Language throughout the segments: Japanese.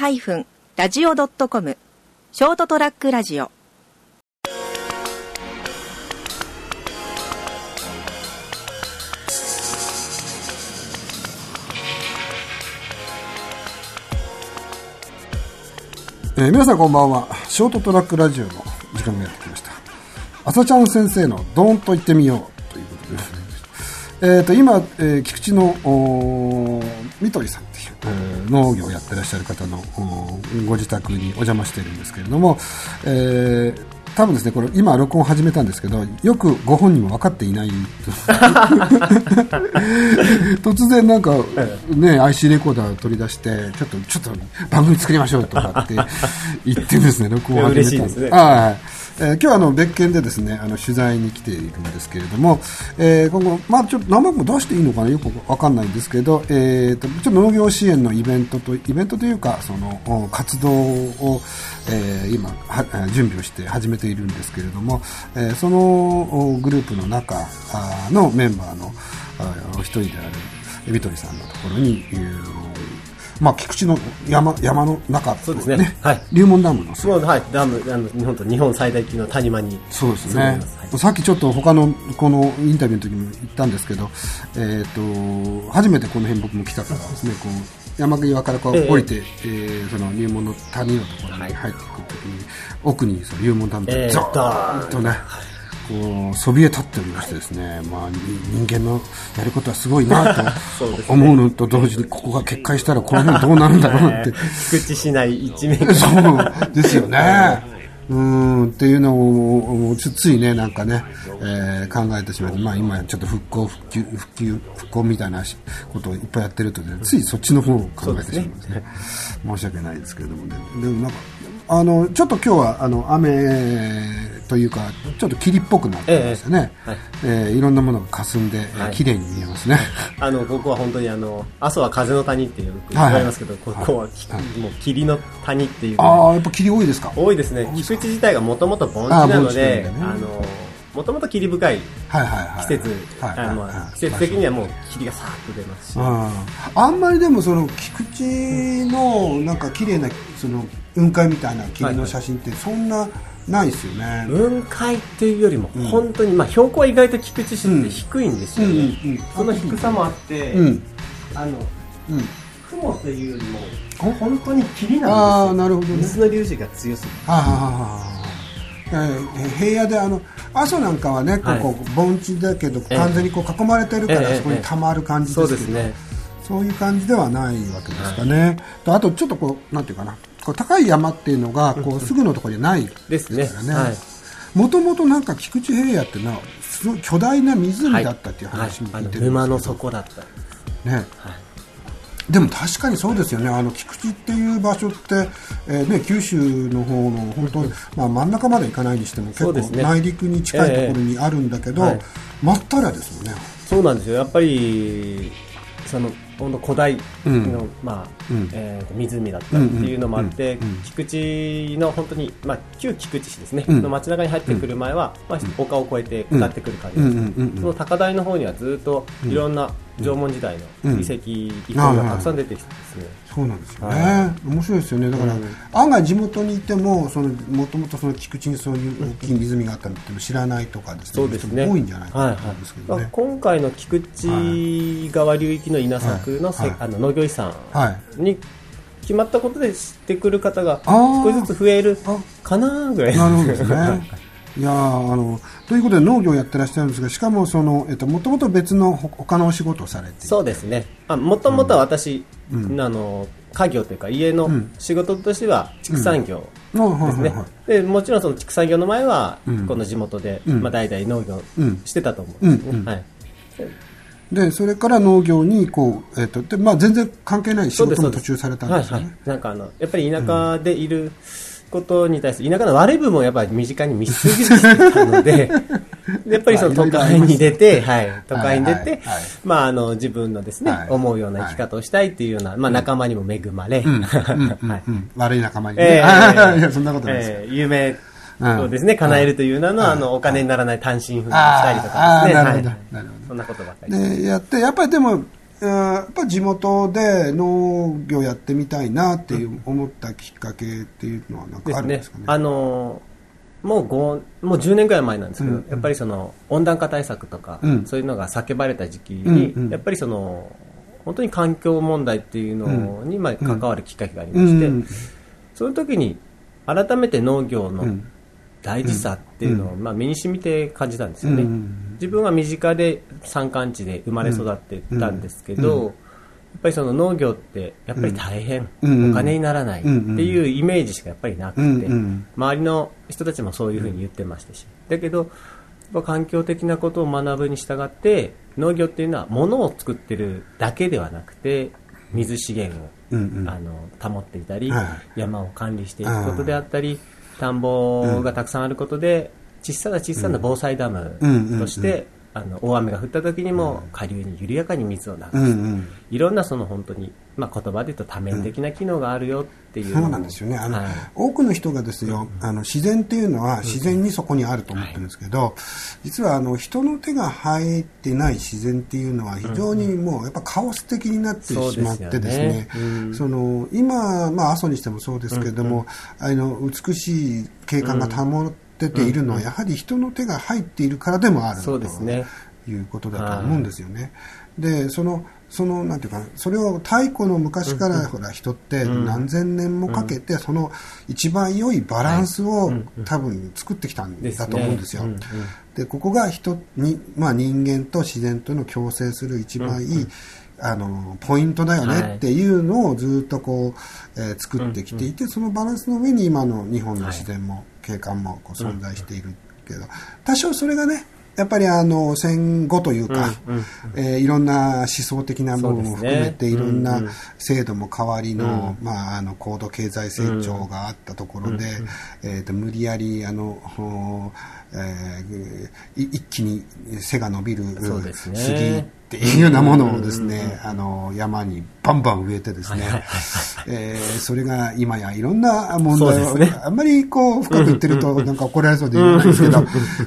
ST-radio.com ショートトラックラジオ。えー皆さんこんばんは。ショートトラックラジオの時間がやってきました。朝ちゃん先生の「ドーンと言ってみよう」えー、と今、えー菊池の三鳥さんっていう、えー農業をやってらっしゃる方のご自宅にお邪魔してるんですけれども、えー多分ですねこれ今録音を始めたんですけどよくご本人も分かっていない 突然なんかね IC レコーダーを取り出してちょっとちょっと番組作りましょうとかって言ってですね録音を始めたんです。ねはいえー今日はあの別件でですねあの取材に来ているんですけれども、えー今後、まあ、ちょっと名前も出していいのかなよくわかんないんですけど、えー、とちょっと農業支援のイベントとイベントというかその活動を、えー今は準備をして始めているんですけれども、えーそのグループの中のメンバーのあお一人であるビトリさんのところに、まあ、菊池の山山の中、そうですね。はい。龍門ダムの。もうはい。ダムあの日本と日本最大級の谷間に。そうですね。はい。さっきちょっと他のこのインタビューの時も言ったんですけど、えー、と初めてこの辺僕も来たからですねこう山際からこうええ。降りて、えーその入門の谷のところに入っていく時に、奥にその入門ダムええがゾーンとね、こうそびえ立っておりましてですね、まあ、に人間のやることはすごいなと 思うのと同時にここが決壊したらこの辺どうなるんだろうなって。菊池市内一面 そうですよね。うんっていうのをつついねなんかね、えー考えてしまって、まあ、今ちょっと復興復旧復旧復興みたいなしことをいっぱいやってるとねついそっちの方を考えてしまいますね。申し訳ないですけれどもね。でもなんかあのちょっと今日はあの雨というかちょっと霧っぽくなってましたね、ええはい。えーいろんなものが霞んで、えーはい。綺麗に見えますね。あのここは本当にあの阿蘇は風の谷ってよく言われますけど、ここはき、もう霧の谷っていうああやっぱ霧多いですか？多いですね。菊池自体がもともと盆地あなのであのもともと霧深いはいはいはい。季節、季節的にはもう霧がさーっと出ますし、あんまりでもその菊池のなんか綺麗なその雲海みたいな霧の写真ってそんなないですよね。雲海っていうよりもん。本当に、まあ、標高は意外と菊池市って低いんですよね、うんうんうん。その低さもあって、うん。あのうん。雲というよりも本当に霧なんですよ。ああなるほどね。水の粒子が強すぎるああ。えー平野であの阿蘇なんかはね、こうこう盆地だけどええ。完全にこう囲まれてるから、ええそこにたまる感じですけど、そうですね。そういう感じではないわけですかね。とあとちょっとこうなんていうかな、こう高い山っていうのがこうすぐのところにないですね。からね。はい。もともとなんか菊池平野ってのはすごい巨大な湖だったっていう話も聞いてるんですけど、沼の底だった。ね、でも確かにそうですよね、あの菊池っていう場所って、えーね、九州の方の本当、まあ、真ん中まで行かないにしても結構内陸に近いところにあるんだけど、ええ。はい。真っ平らですもんね。そうなんですよ。やっぱりその本当古代の、うん。まあうん。えーと湖だったっていうのもあって、菊池の本当に、まあ、旧菊池市ですね、うん。の街中に入ってくる前は、まあ、丘を越えて下ってくる感じです、その高台の方にはずっといろんな縄文時代の遺跡、遺構がたくさん出てきてですね、そうなんですよね、は面白いですよね。だから、うん。案外地元にいてもそのもともとその菊池にそういう大きい湖があったって知らないとかですねそうですね。多いんじゃないかと思うんですけどはいね、今回の菊池川流域の稲作のあの農業遺産はい。に決まったことで知ってくる方が少しずつ増えるあ。かなぐらいなるほどですね。いやーあのということで農業をやってらっしゃるんですがしかもその、えっと、もともと別のほ他のお仕事をされてそうですね。もともとは私、うん。あの家業というか家のうん。仕事としては畜産業ですね、でもちろんその畜産業の前は、うん。この地元で、うん。まあ、代々農業うん。してたと思うんですね、はい、でそれから農業にこう、えっとでまあ、全然関係ない仕事も途中されたんですよね、はいはい、なんかあのやっぱり田舎でいることに対する田舎の悪い部分をやっぱり身近に見すぎてたので やっぱりその都会に出て、はい、都会に出て、まああの自分のですね、はい。思うような生き方をしたいっていうような、まあ仲間にも恵まれ、悪い仲間にね、えーいやそんなことないです。よ、え。ー夢をですね、叶えるという名の、あの、お金にならない単身赴任したりとかですね。なるそんなことばっかり。やってやっぱりでもやっぱ地元で農業やってみたいなっていう思ったきっかけっていうのはなんかあるんですかね？あのもう5もう10年ぐらい前なんですけど、うん。やっぱりその温暖化対策とか、うん。そういうのが叫ばれた時期に、うんうん。やっぱりその本当に環境問題っていうのに、まあ、関わるきっかけがありうまして、ん。そういう時に改めて農業のうん大事さっていうのを、まあ、身に染みて感じたんですよね、うん。自分は身近で山間地で生まれ育ってたんですけど、うん。やっぱりその農業ってやっぱり大変、うん。お金にならないっていうイメージしかやっぱりなくて、周りの人たちもそういうふうに言ってましたし、だけど環境的なことを学ぶに従って農業っていうのは物を作ってるだけではなくて水資源を、あの保っていたり、はい。山を管理していくことであったり田んぼがたくさんあることで小さな小さな防災ダムとして、あの大雨が降った時にも下流に緩やかに水を流す、いろんなその本当に、まあ、言葉で言うと多面的な機能があるよっていう。のを、そうなんですよね。あの、はい。多くの人がですよあの自然っていうのは自然にそこにあると思ってるんですけど、実はあの人の手が入ってない自然っていうのは非常にもうやっぱカオス的になってしまってですねそうん。その今、まあ、阿蘇にしてもそうですけれども、あの美しい景観が保ってているのはやはり人の手が入っているからでもあるそうですね。ということだと思うんですよね。でそのそのなんていうかなそれを太古の昔からほら人って何千年もかけてその一番良いバランスを多分作ってきたんだと思うんですよ。でここが人に、まあ、人間と自然との共生する一番いい、あのポイントだよねっていうのをずっとこう、えー作ってきていて、そのバランスの上に今の日本の自然も景観もこう存在しているけど、多少それがねやっぱりあの戦後というか、うんうんえーいろんな思想的な部分も含めて、いろんな制度も変わりの,、まあ、あの高度経済成長があったところで、えーと無理やりあの、え一気に背が伸びるそうですね。杉っていうようなものをですね、あの山にバンバン植えてですね、えーそれが今やいろんな問題を、ね。あんまりこう深く言ってるとなんか怒られそうで言わないんですけど、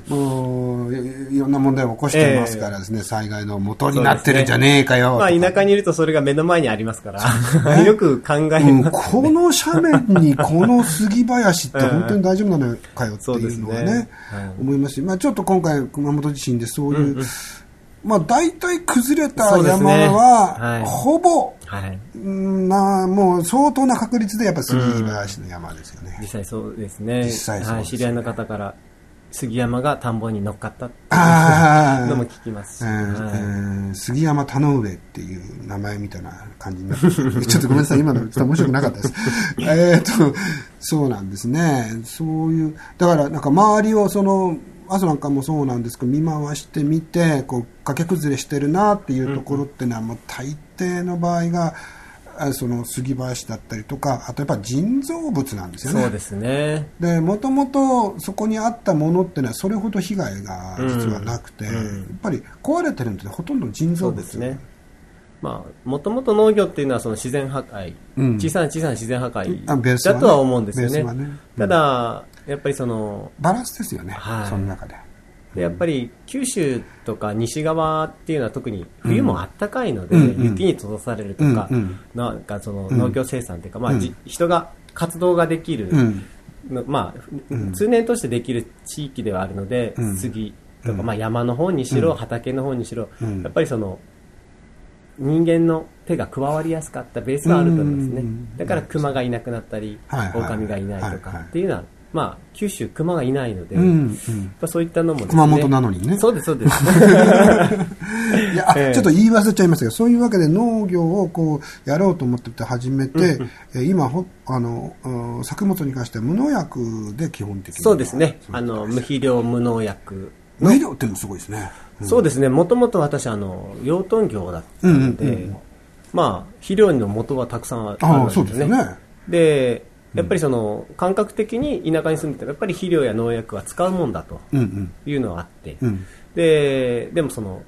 もういいろんな問題を起こしてますからですね、災害の元になってるんじゃねえかよとまあ、か。田舎にいるとそれが目の前にありますから、よく考えうんます、この斜面にこの杉林って本当に大丈夫なのかよっていうのはねね。はい。思いますし、まあ、ちょっと今回熊本地震でそういう、まあ、大体崩れた山ねは、はいほぼ、はい。うんなもう相当な確率でやっぱ杉林の山ですよね。実際そうですね。実際ねはい。知り合いの方から、杉山が田んぼに乗っかったってああいう のも聞きますはいうん杉山田上っていう名前みたいな感じになってる ちょっとごめんなさい、今のちょっと面白くなかったです。えっと、そうなんですね。そういう、だからなんか周りをその、阿蘇なんかもそうなんですけど、見回してみて、こう、崖崩れしてるなっていうところっていうのは、もう大抵の場合が、あその杉林だったりとか、あとやっぱ人造物なんですよね。そうですね。でもともとそこにあったものっていうのはそれほど被害が実はなくて、うんうんやっぱり壊れてるのってほとんど人造物ですね。まあ、もともと農業っていうのはその自然破壊、うん小さな小さな自然破壊だとは思うんですよね。ベースはねうんただ、やっぱりその、バランスですよね、はい。その中で。でやっぱり九州とか西側っていうのは特に冬もあったかいので、うん。うん雪に閉ざされるとか、うんうん。なんかそのうん農業生産というか、まあ人が活動ができる、まあ、うん。通年としてできる地域ではあるので、うん。杉とか、うん。まあ、山の方にしろ、うん。畑の方にしろ、うん。やっぱりその人間の手が加わりやすかったベースはあると思いますね、うん。だから熊がいなくなったり、狼がいないとかっていうのは、まあ、九州熊がいないので、うんうん。そういったのもですね。熊本なのにね。そうですそうです。いやあええ。ちょっと言い忘れちゃいましたけど、そういうわけで農業をこうやろうと思ってて始めて、えー今ほあの、うん作物に関しては無農薬で基本的には。そうですね。あの無肥料無農薬無肥料っていうのもすごいですね。そうですね、もともと私、あの養豚業だったので、うんうんうんまあ、肥料の元はたくさんあるああんですよね。そうですね。でやっぱりその感覚的に田舎に住んでたらやっぱり肥料や農薬は使うもんだとうんうん。いうのはあって、うん。ででもその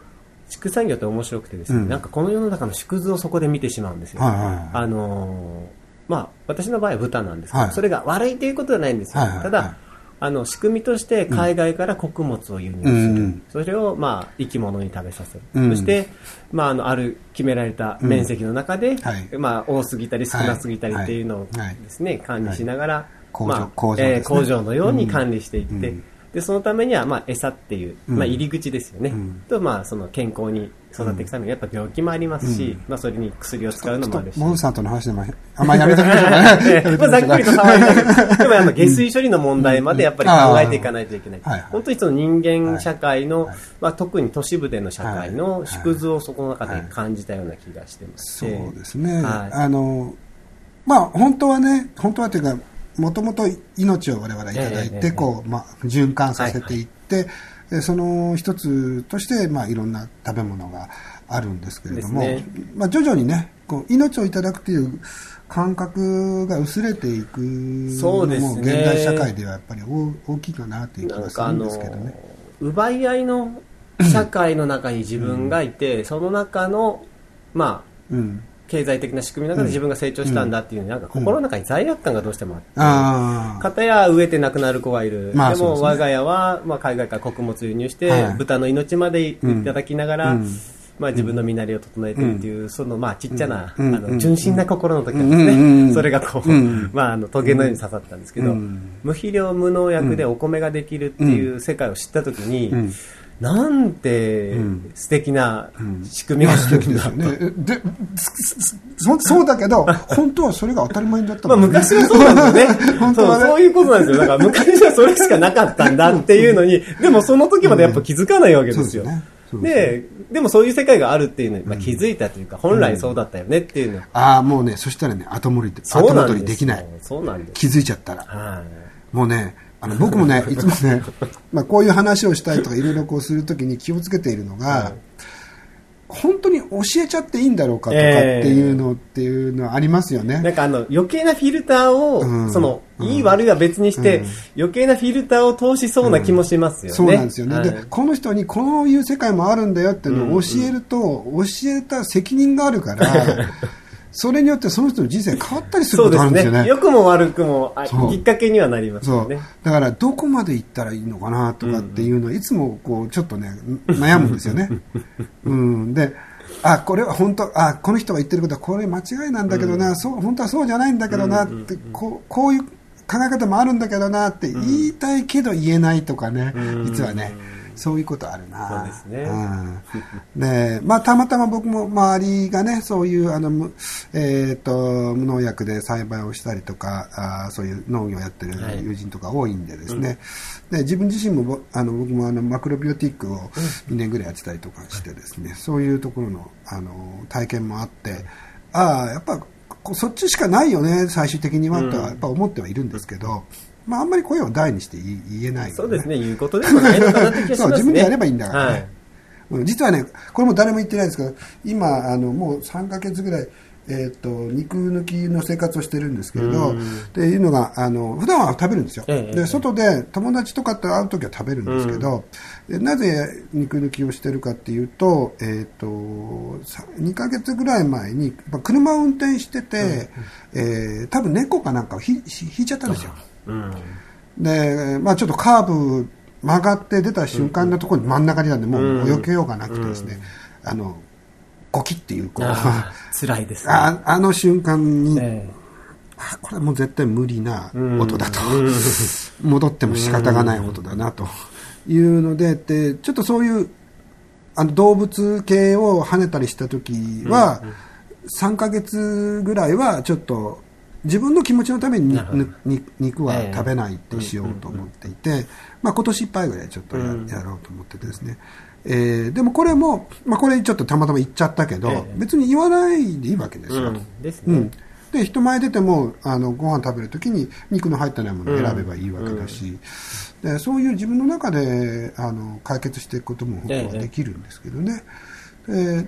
畜産業って面白くてですね、うん。なんかこの世の中の縮図をそこで見てしまうんですよ。はいはいはい。あのーまあ、私の場合は豚なんですけど、はい。それが悪いということではないんですよ。はいはいはい。ただ、あの仕組みとして海外から穀物を輸入する、うん。それを、まあ、生き物に食べさせる、うん。そして、まあ、あのある決められた面積の中で、はい。まあ、多すぎたり少なすぎたりっていうのをはい。はい。ですね、管理しながら、工場まあ工場ですね。えー工場のように管理していって、うん。でそのためには、まあ、餌っていう、うん。まあ、入り口ですよね、うん。と、まあ、その健康に育っていくためにやっぱ病気もありますし、まあ、それに薬を使うのもあるし。モンさんとの話でもあんまりやめときましょうかね。え えまあざっくりと触りだけど、でもあの下水処理の問題までやっぱり考えていかないといけない。はいはい。本当にその人間社会の、はい。まあ特に都市部での社会のはい。縮図をそこの中で感じたような気がしてまそうして。ですね、はい。あのまあ本当はね本当はというかもともと命を我々いただいて、こう、まあ、循環させていって、えその一つとして、まあ、いろんな食べ物があるんですけれども、ね。まあ、徐々にねこう命をいただくという感覚が薄れていくのそうですね。も現代社会ではやっぱり大大きいかなという気がするんですけどね。奪い合いの社会の中に自分がいて、その中の、まあ、うん経済的な仕組みの中で自分が成長したんだっていう、なんか心の中に罪悪感がどうしてもあって。片や植えて亡くなる子がいる、でまあでも我が家は、まあ、海外から穀物輸入して、はい。豚の命までいただきながら、うん。まあ、自分の身なりを整えてるっていう、そのまあちっちゃな、うん。あの純真な心の時なんですね、うん。うん。それがこう、うん。まあ、あのトゲのように刺さったんですけど、うん。無肥料無農薬でお米ができるっていう世界を知った時に、うんなんてん素敵な仕組みがあるんだと。ですよね。で、そそうだけど、本当はそれが当たり前だったまあ昔はそうなんですよね。ねそうそういうことなんですよ。だから昔はそれしかなかったんだっていうのに、でもその時までやっぱ気づかないわけですよ。うんねですで、でもそういう世界があるっていうのに、まあ、気づいたというか、本来そうだったよねっていうの。ああ、もうね、そしたらね、後戻り、後戻りできない。そうなんです。気づいちゃったら。はい。もうね、あの、僕もね、いつもね、まあこういう話をしたいとかいろいろこうするときに気をつけているのが、本当に教えちゃっていいんだろうかとかっていうのっていうのはありますよね。なんかあの余計なフィルターを、うん。そのうん。いい悪いは別にして、うん。余計なフィルターを通しそうな気もしますよね。そうなんですよね、はい。でこの人にこういう世界もあるんだよっていうのを教えると、教えた責任があるから それによってその人の人生変わったりすることがあるんですよね。ね。良くも悪くもきっかけにはなりますね。だからどこまで行ったらいいのかなとかっていうのはいつもこうちょっとね悩むんですよね。うん、であこれは本当あこの人が言ってることはこれ間違いなんだけどな、そう本当はそうじゃないんだけどなって、こうこういう考え方もあるんだけどなって言いたいけど言えないとかね、実はねそういうことあるな。そうですね。うん。でまあ、たまたま僕も周りがねそういうあの、むえー、と無農薬で栽培をしたりとかあーそういう農業をやってるはい。友人とか多いんでですね、で自分自身もぼあの僕もあのマクロビオティックを2年ぐらいやってたりとかしてですね、そういうところのあの体験もあってああやっぱこそっちしかないよね最終的にはとはやっぱ思ってはいるんですけど、まあ、あんまり声を大にして言えないよそうですね、言うことでもないのかなって気がしますね。そう自分でやればいいんだからね、はい。うん実はね、これも誰も言ってないですけど、今、あのもう3ヶ月ぐらい、えー、と肉抜きの生活をしてるんですけれど、っていうのが、あの普段は食べるんですよ、ええで外で友達とかと会うときは食べるんですけど、でなぜ肉抜きをしてるかっていうと、えー、とさ2ヶ月ぐらい前に、まあ車を運転してて、えー多分猫かなんかをひひ引いちゃったんですよ。うん。で、まあ、ちょっとカーブ曲がって出た瞬間のところに真ん中になんで、もう避けようがなくてですね、あの、ゴキっていう、こう、ああー辛いですね。あの瞬間に、えあこれはもう絶対無理な音だと、戻っても仕方がない音だなというので、でちょっとそういうあの動物系を跳ねたりした時は、3ヶ月ぐらいはちょっと自分の気持ちのために肉はええ食べないってしようと思っていて、まあ、今年いっぱいぐらいちょっとや,、ろうと思っててですね、えーでもこれも、まあ、これちょっとたまたま言っちゃったけど、ええ。別に言わないでいいわけですよ。うん。で人前出てもあのご飯食べるときに肉の入ってないものを選べばいいわけだし、でそういう自分の中であの解決していくことも本当はできるんですけどね、でえー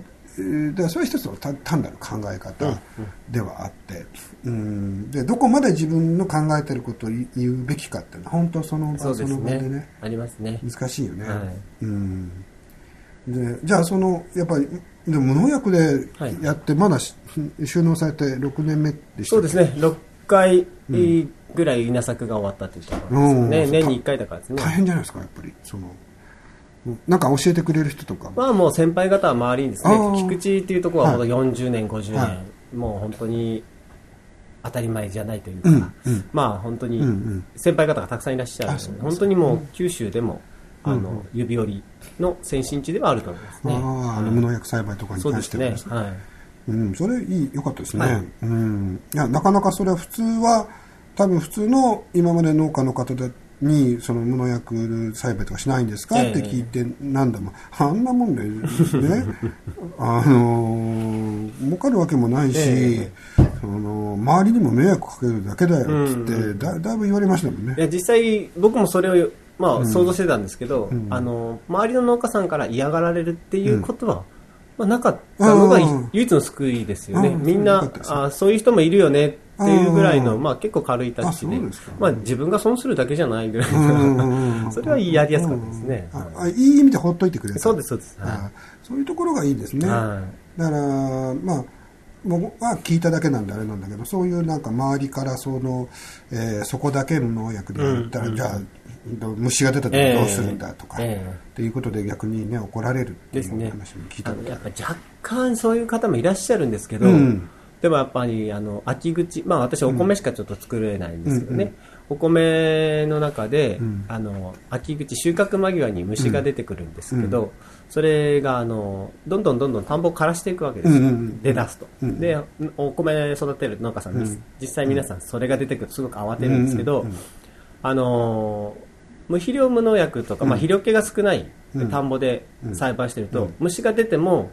でそれは一つの単単なる考え方ではあって、うん、でどこまで自分の考えてることを言うべきかっていうのは本当その場そうですの場でねねありますね。難しいよね、はい。うん、でじゃあそのやっぱりでも無農薬でやってまだし収納されて6年目でしたそうですね、6回ぐらい稲作が終わったって言ったんですよね。うん年に1回だからですね。大変じゃないですかやっぱり。そのなんか教えてくれる人とか、まあもう先輩方は周りにですね菊池っていうところはほんとは40年、50年、はもう本当に当たり前じゃないというか、まあ本当に先輩方がたくさんいらっしゃるあそうです本当にもう九州でも、あうん。の指折りの先進地ではあると思いますね。ああ無農薬栽培とかに関してはです。ね。はい。うん、それいい良かったですね、はい。うん、いやなかなかそれは普通は多分普通の今まで農家の方でにその無農薬栽培とかしないんですか、ええ。って聞いてなんだも。んあんなもんでね？あのー儲かるわけもないし、えその周りにも迷惑かけるだけだよっつって、うん。だだいぶ言われましたもんね。いや実際僕もそれを、まあ、うん。想像してたんですけど、うん。あの周りの農家さんから嫌がられるっていうことは、まあ、なかったのが唯一の救いですよね、うん。みんなあそういう人もいるよねっていうぐらいの、うん。まあ、結構軽いタッチであでまあ、自分が損するだけじゃないぐらいうんうんうんうのん。それはやりやすかったですね、ああいい意味でほっといてくれた。そうですそうです、はあそういうところがいいですね、はだからまあ僕は聞いただけなんであれなんだけどそういうなんか周りからその、えーそこだけの農薬で言ったら、うんじゃあ虫が出た時どうするんだとか、ええ。っていうことで逆にね怒られるっていう話も聞いたあことある。のやっぱ若干そういう方もいらっしゃるんですけど、うんでもやっぱりあの秋口、まあ、私お米しかちょっと作れないんですけどね、うんうんお米の中で、うん。あの秋口収穫間際に虫が出てくるんですけど、それがあのどんどんどんどん田んぼを枯らしていくわけですよ、うんうんうん出だすと、うんでお米育てる農家さん、うん。実際皆さんそれが出てくるとすごく慌てるんですけど、うんうんうんあの無肥料無農薬とか、まあ、肥料気が少ないうん。田んぼで栽培してると、うん。虫が出ても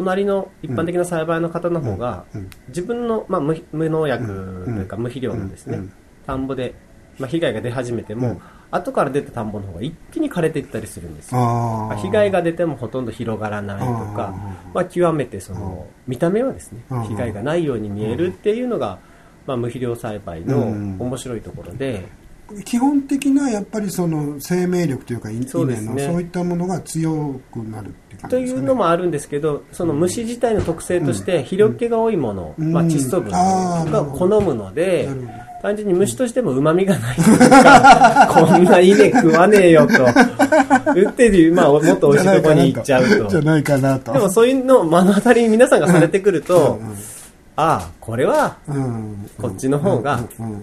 隣の一般的な栽培の方の方が、自分の、まあ、無無農薬というか、無肥料のですね、うん。田んぼで、まあ、被害が出始めても、うん。後から出た田んぼの方が一気に枯れていったりするんですよ。被害が出てもほとんど広がらないとかまあ、極めてその見た目はですねうん。被害がないように見えるっていうのが、まあ、無肥料栽培のうん。面白いところで、基本的なやっぱりその生命力というか稲そうね。のそういったものが強くなるっていう感といじですかね。うのもあるんですけど、その虫自体の特性として、肥料気が多いもの、うん。まあ、窒素分が好むので単純に虫としても旨味がないというか、こんな稲食わねえよと、言ってる、まあ、もっと美味しいところに行っちゃうと。じゃないかなと。でもそういうのを目の当たりに皆さんがされてくると、うんうんああ、これは、うんこっちの方が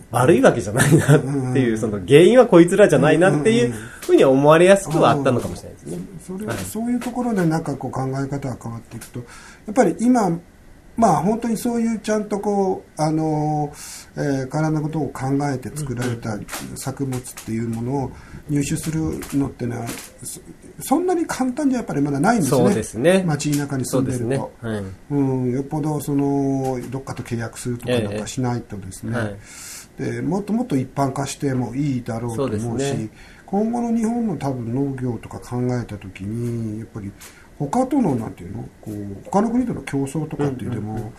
悪いわけじゃないなっていう、その原因はこいつらじゃないなっていうふうに思われやすくはあったのかもしれないですね。それそういうところでなんかこう考え方が変わっていくとやっぱり今まあ本当にそういうちゃんとこうあの、えー体のことを考えて作られた作物っていうものを入手するのってのはそそんなに簡単じゃやっぱりまだないんですね。そうですね。街中に住でるとそうんですね。はい。うん、よっぽどそのどっかと契約するとかなんかしないとですね、はい。でもっともっと一般化してもいいだろうと思うしね。今後の日本の多分農業とか考えた時にやっぱり他とのなんていうの？こう他の国との競争とかっていうでも、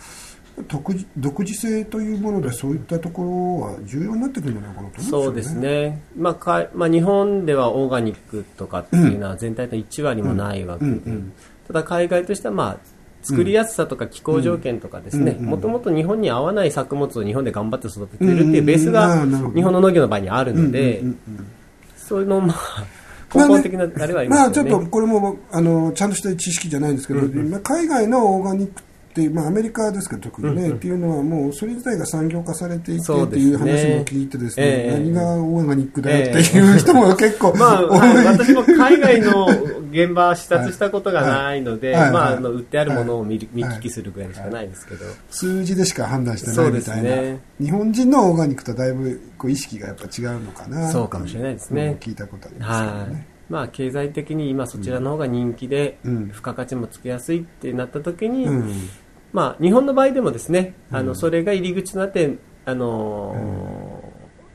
独自独自性というものでそういったところは重要になってくるんじゃないかなと思そううんでですすよね、まあかまあ、日本ではオーガニックとかっていうのは全体の1割もないわけで、ただ海外としては、まあ、作りやすさとか気候条件とかですね。もともと日本に合わない作物を日本で頑張って育ててるっていうベースが日本の農業の場合にあるので、そういうのまあ根本的なあれはありまあますよね。ちょっとこれもあのちゃんとした知識じゃないんですけど、まあ海外のオーガニックっまあ、アメリカですけど特にね、っていうのはもうそれ自体が産業化されていてっていう話も聞いてですね。ええ。何がオーガニックだよっていう人も結構、まあ、多い。はい私も海外の現場視察したことがないので、まあ、はい。あの売ってあるものを見る見はい。聞きするぐらいしかないですけど、数字でしか判断してないうみたいな、ね。日本人のオーガニックとだいぶこう意識がやっぱ違うのかなそうかもしれないですね。うん聞いたことありますけどはい。ね、まあ、経済的に今そちらの方が人気で、うん。付加価値もつけやすいってなった時に、うん。まあ、日本の場合でもですね、あのそれが入り口となって、あの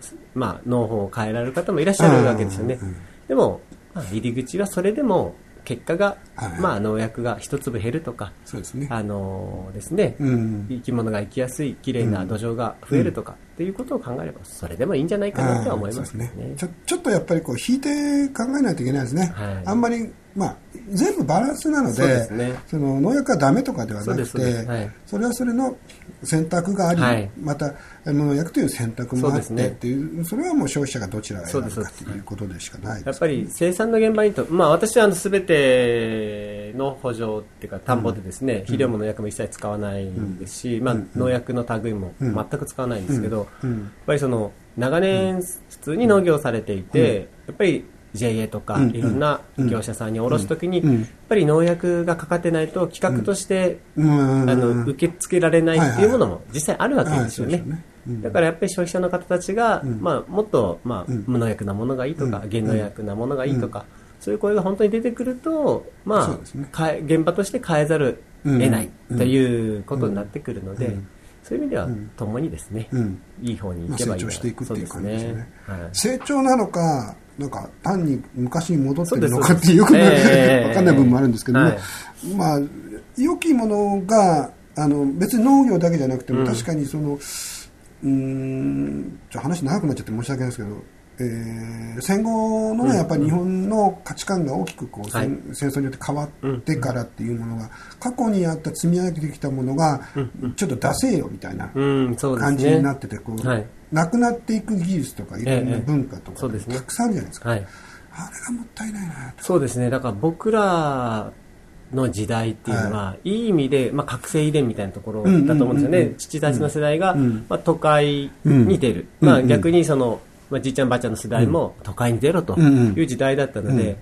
ーまあ、農法を変えられる方もいらっしゃるわけですよね、でも、まあ、入り口はそれでも結果が、はい。まあ、農薬が一粒減るとか、そうですね。あのーですね、うん。生き物が生きやすい綺麗な土壌が増えるとか、っていうことを考えればそれでもいいんじゃないかなとは思いますね。あーそうですちょちょっとやっぱりこう引いて考えないといけないですね、はい。あんまり、まあ、全部バランスなのでね。その農薬がダメとかではなくてはい。それはそれの選択があり、はい。また農薬という選択もあってっていうそれはもう消費者がどちらを選ぶかということでしかないですやっぱり生産の現場にと、まあ、私はあの全ての補助っていうか田んぼでですね、肥料も農薬も一切使わないですし、まあ、農薬の類も全く使わないんですけど、うんうん。やっぱりその長年普通に農業をされていて、やっぱり JA とかうん。いろんな業者さんに卸すときに、うん。やっぱり農薬がかかってないと企画として、うん。あの受け付けられないっていうものも実際あるわけですよね。だからやっぱり消費者の方たちが、まあ、もっと、まあ、無農薬なものがいいとか、うん。減農薬なものがいいとか、そういう声が本当に出てくると、まあね、現場として変えざる得ないうん。ということになってくるので、うんそういう意味では、共にですね、うん。いい方にまあ行けばいいな。成長していくっていう感じですね。はい。成長なのか、なんか単に昔に戻ってるのかっていうよくそうです。ええ。わかんない部分もあるんですけども、はい。まあ、良きものがあの別に農業だけじゃなくても、うん。確かにその、うーん、ちょ話長くなっちゃって申し訳ないですけど、えー戦後のね、やっぱり日本の価値観が大きくこう、はい戦戦争によって変わってからっていうものが、過去にあった積み上げてきたものが、ちょっと出せよみたいな。感じになってて、こう、はいなくなっていく技術とかいろんな文化とか、たくさんあるじゃないですか。はい。あれがもったいないなと。そうですね。だから僕らの時代っていうのは、い、い意味で、まあ、覚醒遺伝みたいなところだと思うんですよね。父たちの世代が、うんまあ、都会に出る。まあ、逆にその、まあ、じいちゃんばあちゃんの世代も都会に出ろという時代だったので、うん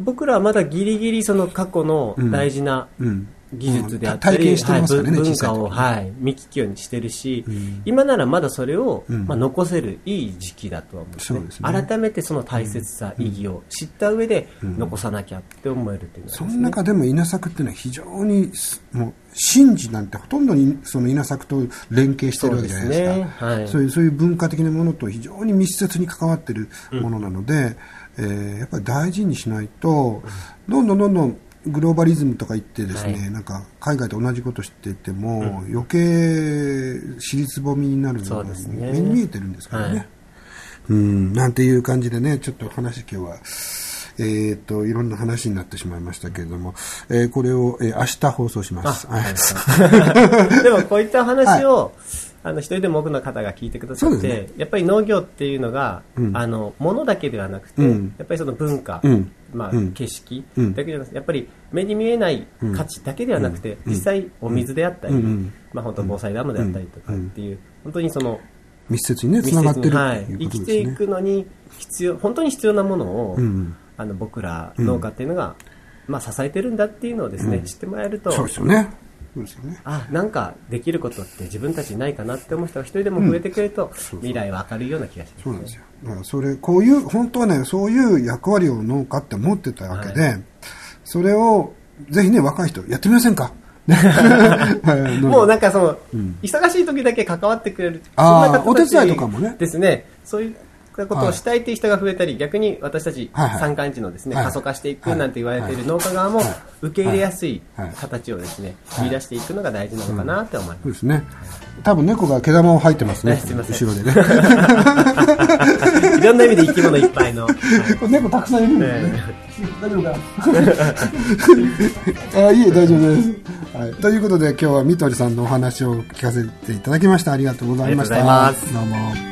僕らはまだギリギリその過去の大事なうん。技術であったり、ねはい、文化を、はい、見聞きようにしてるし、うん。今ならまだそれを、うん。まあ、残せるいい時期だとは思うんですね。そうですね。改めてその大切さ、意義を知った上で残さなきゃって思えるっていうのはその中でも稲作っていうのは非常にすもう神事なんてほとんどにその稲作と連携してるわけじゃないですか。そうね。はい。そういうそういう文化的なものと非常に密接に関わってるものなので、えーやっぱり大事にしないと、どんどんどんどんグローバリズムとか言ってですね、はい。なんか海外と同じことしてても、余計尻つぼみになるのが目に見えてるんですからね。はい。うん、なんていう感じでね、ちょっと話今日は、えーっと、いろんな話になってしまいましたけれども、えーこれを、えー明日放送します。あはい。でもこういった話を、あの一人でも多くの方が聞いてくださって、そうですやっぱり農業っていうのが、うん。あの物だけではなくて、うん。やっぱりその文化、うん。まあうん。景色うん。だけじゃなくて、やっぱり目に見えない価値だけではなくて、実際お水であったり、まあ本当防災ダムであったりとかっていう、本当にその密接にね、つながってるってはい、生きてい。くのに必要本当に必要なものを、うん。あの僕ら農家っていうのが、まあ、支えてるんだっていうのをですね、知ってもらえるとそうですよね。ですよね。あなんかできることって自分たちにないかなって思う人が一人でも増えてくれると、未来は明るいような気がしますそうなんですよ。だからそれ、こういう、本当はね、そういう役割を農家って持ってたわけで、それを、ぜひね、若い人、やってみませんか？は いもうなんかその、忙しい時だけ関わってくれる、あーそんな方たちお手伝いとかもね。ですね、そういうことをしたいっていう人が増えたり、逆に私たち山間地のですね、はい過疎化していくはいなんて言われている農家側もはい受け入れやすい形をですね、見出していくのが大事なのかなって思います。そうですね。多分猫が毛玉を吐いてますね。すいません後ろでね。いろんな意味で生き物いっぱいの。は い猫たくさんいるんですね。え大丈夫か あいえ、大丈夫です。はい。ということで、今日は三鳥さんのお話を聞かせていただきました。ありがとうございました。ありがとうございますどうも。